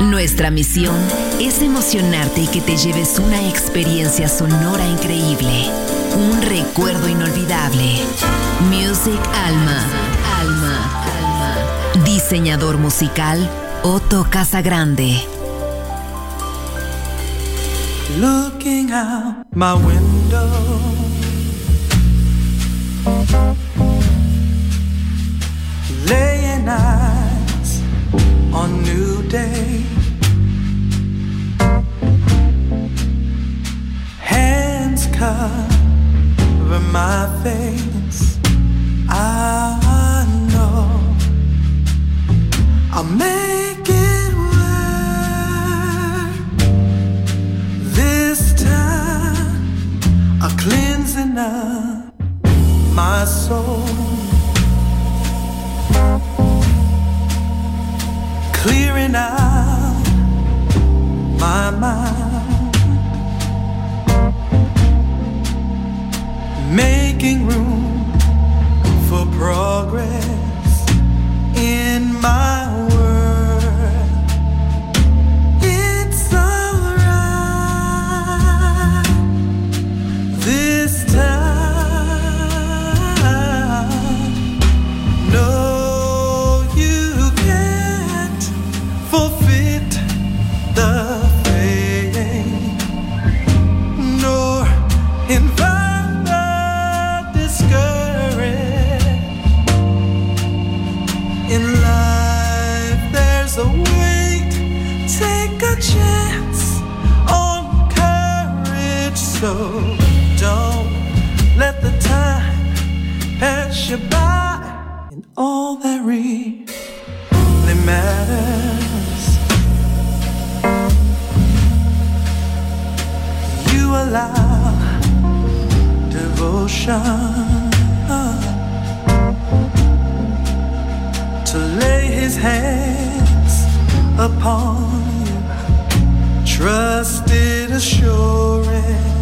Nuestra misión es emocionarte y que te lleves una experiencia sonora increíble, un recuerdo inolvidable. Music Alma, Alma, Alma. Diseñador musical Otto Casagrande. Looking out my window. Allow devotion to lay his hands upon you. Trusted assurance.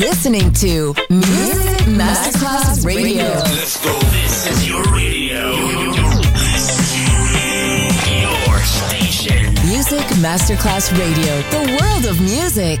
listening to Music Masterclass Radio. Let's go. This is your radio. Your, station. Music Masterclass Radio, the world of music.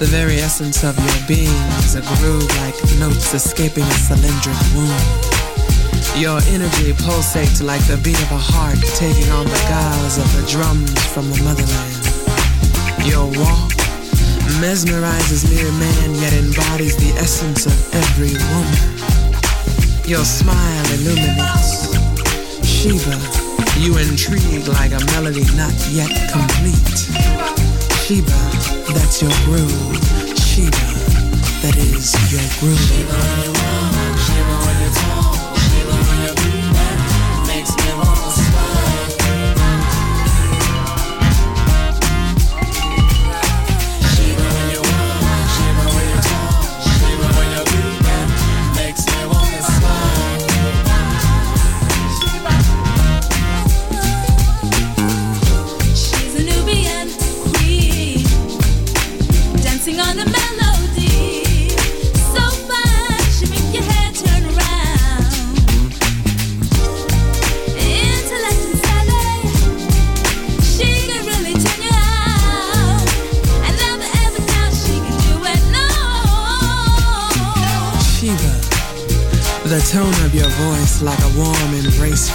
Essence of your being is a groove like notes escaping a cylindric womb. Your energy pulsates like the beat of a heart taking on the guise of the drums from the motherland. Your walk mesmerizes mere man yet embodies the essence of every woman. Your smile illuminates. Shiva, you intrigue like a melody not yet complete. Shiva, that's your groove. Shiva, that is your groove.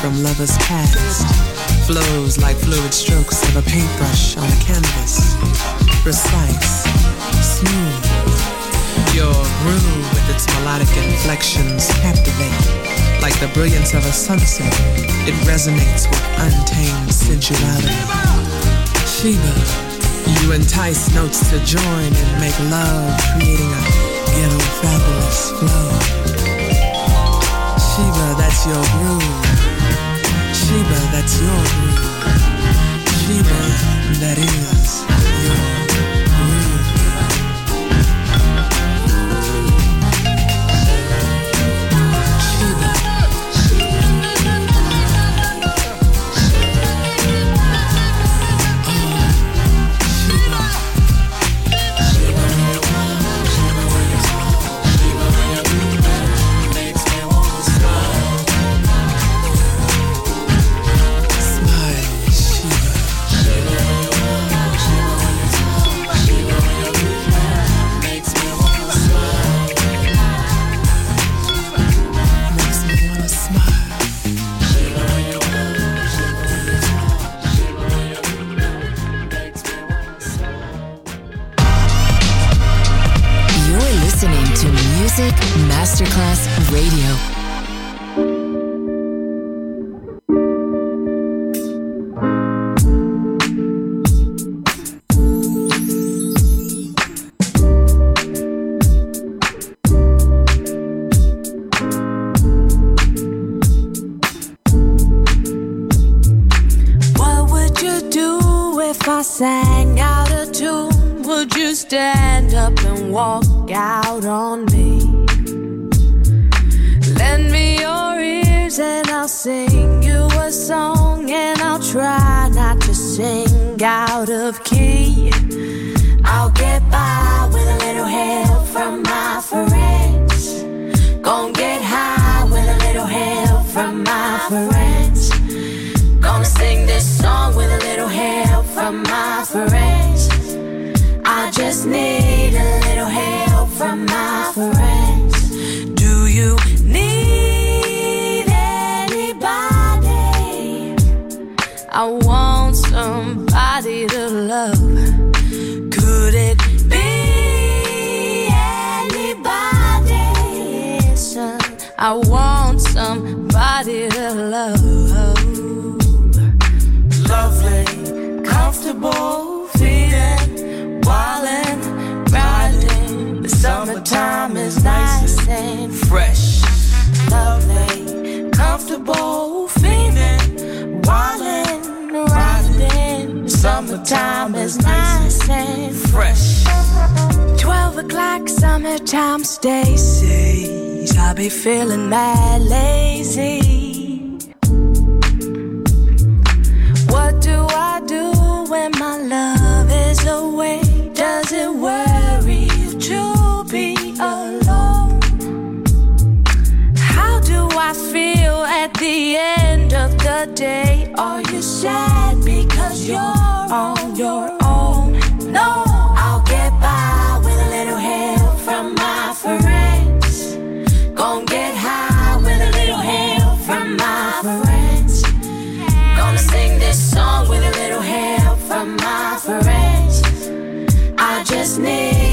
From lovers past flows like fluid strokes of a paintbrush on a canvas. Precise, smooth. Your groove with its melodic inflections captivate like the brilliance of a sunset. It resonates with untamed sensuality. Shiva, you entice notes to join and make love, creating a ghetto fabulous flow. Shiva, that's your groove. Shiva, that's your groove. Shiva, that is your Would you stand up and walk out on me? Lend me your ears and I'll sing you a song, and I'll try not to sing out of key. I'll get by with a little help from my friends. Gonna get high with a little help from my friends. Gonna sing this song with a little help from my friends. Just need a little help from my friends. Do you need anybody? I want somebody to love. Could it be anybody? I want somebody to love. Lovely, comfortable, feeling, wildin', riding. The summertime is nice and fresh. Lovely, comfortable, feeling, wildin', riding. The summertime is nice and fresh. Twelve o'clock, summertime, Stacy's. I be feeling mad lazy. What do I do when my love is away? Does it worry to be alone? How do I feel at the end of the day? Are you sad because you're on your own? No, I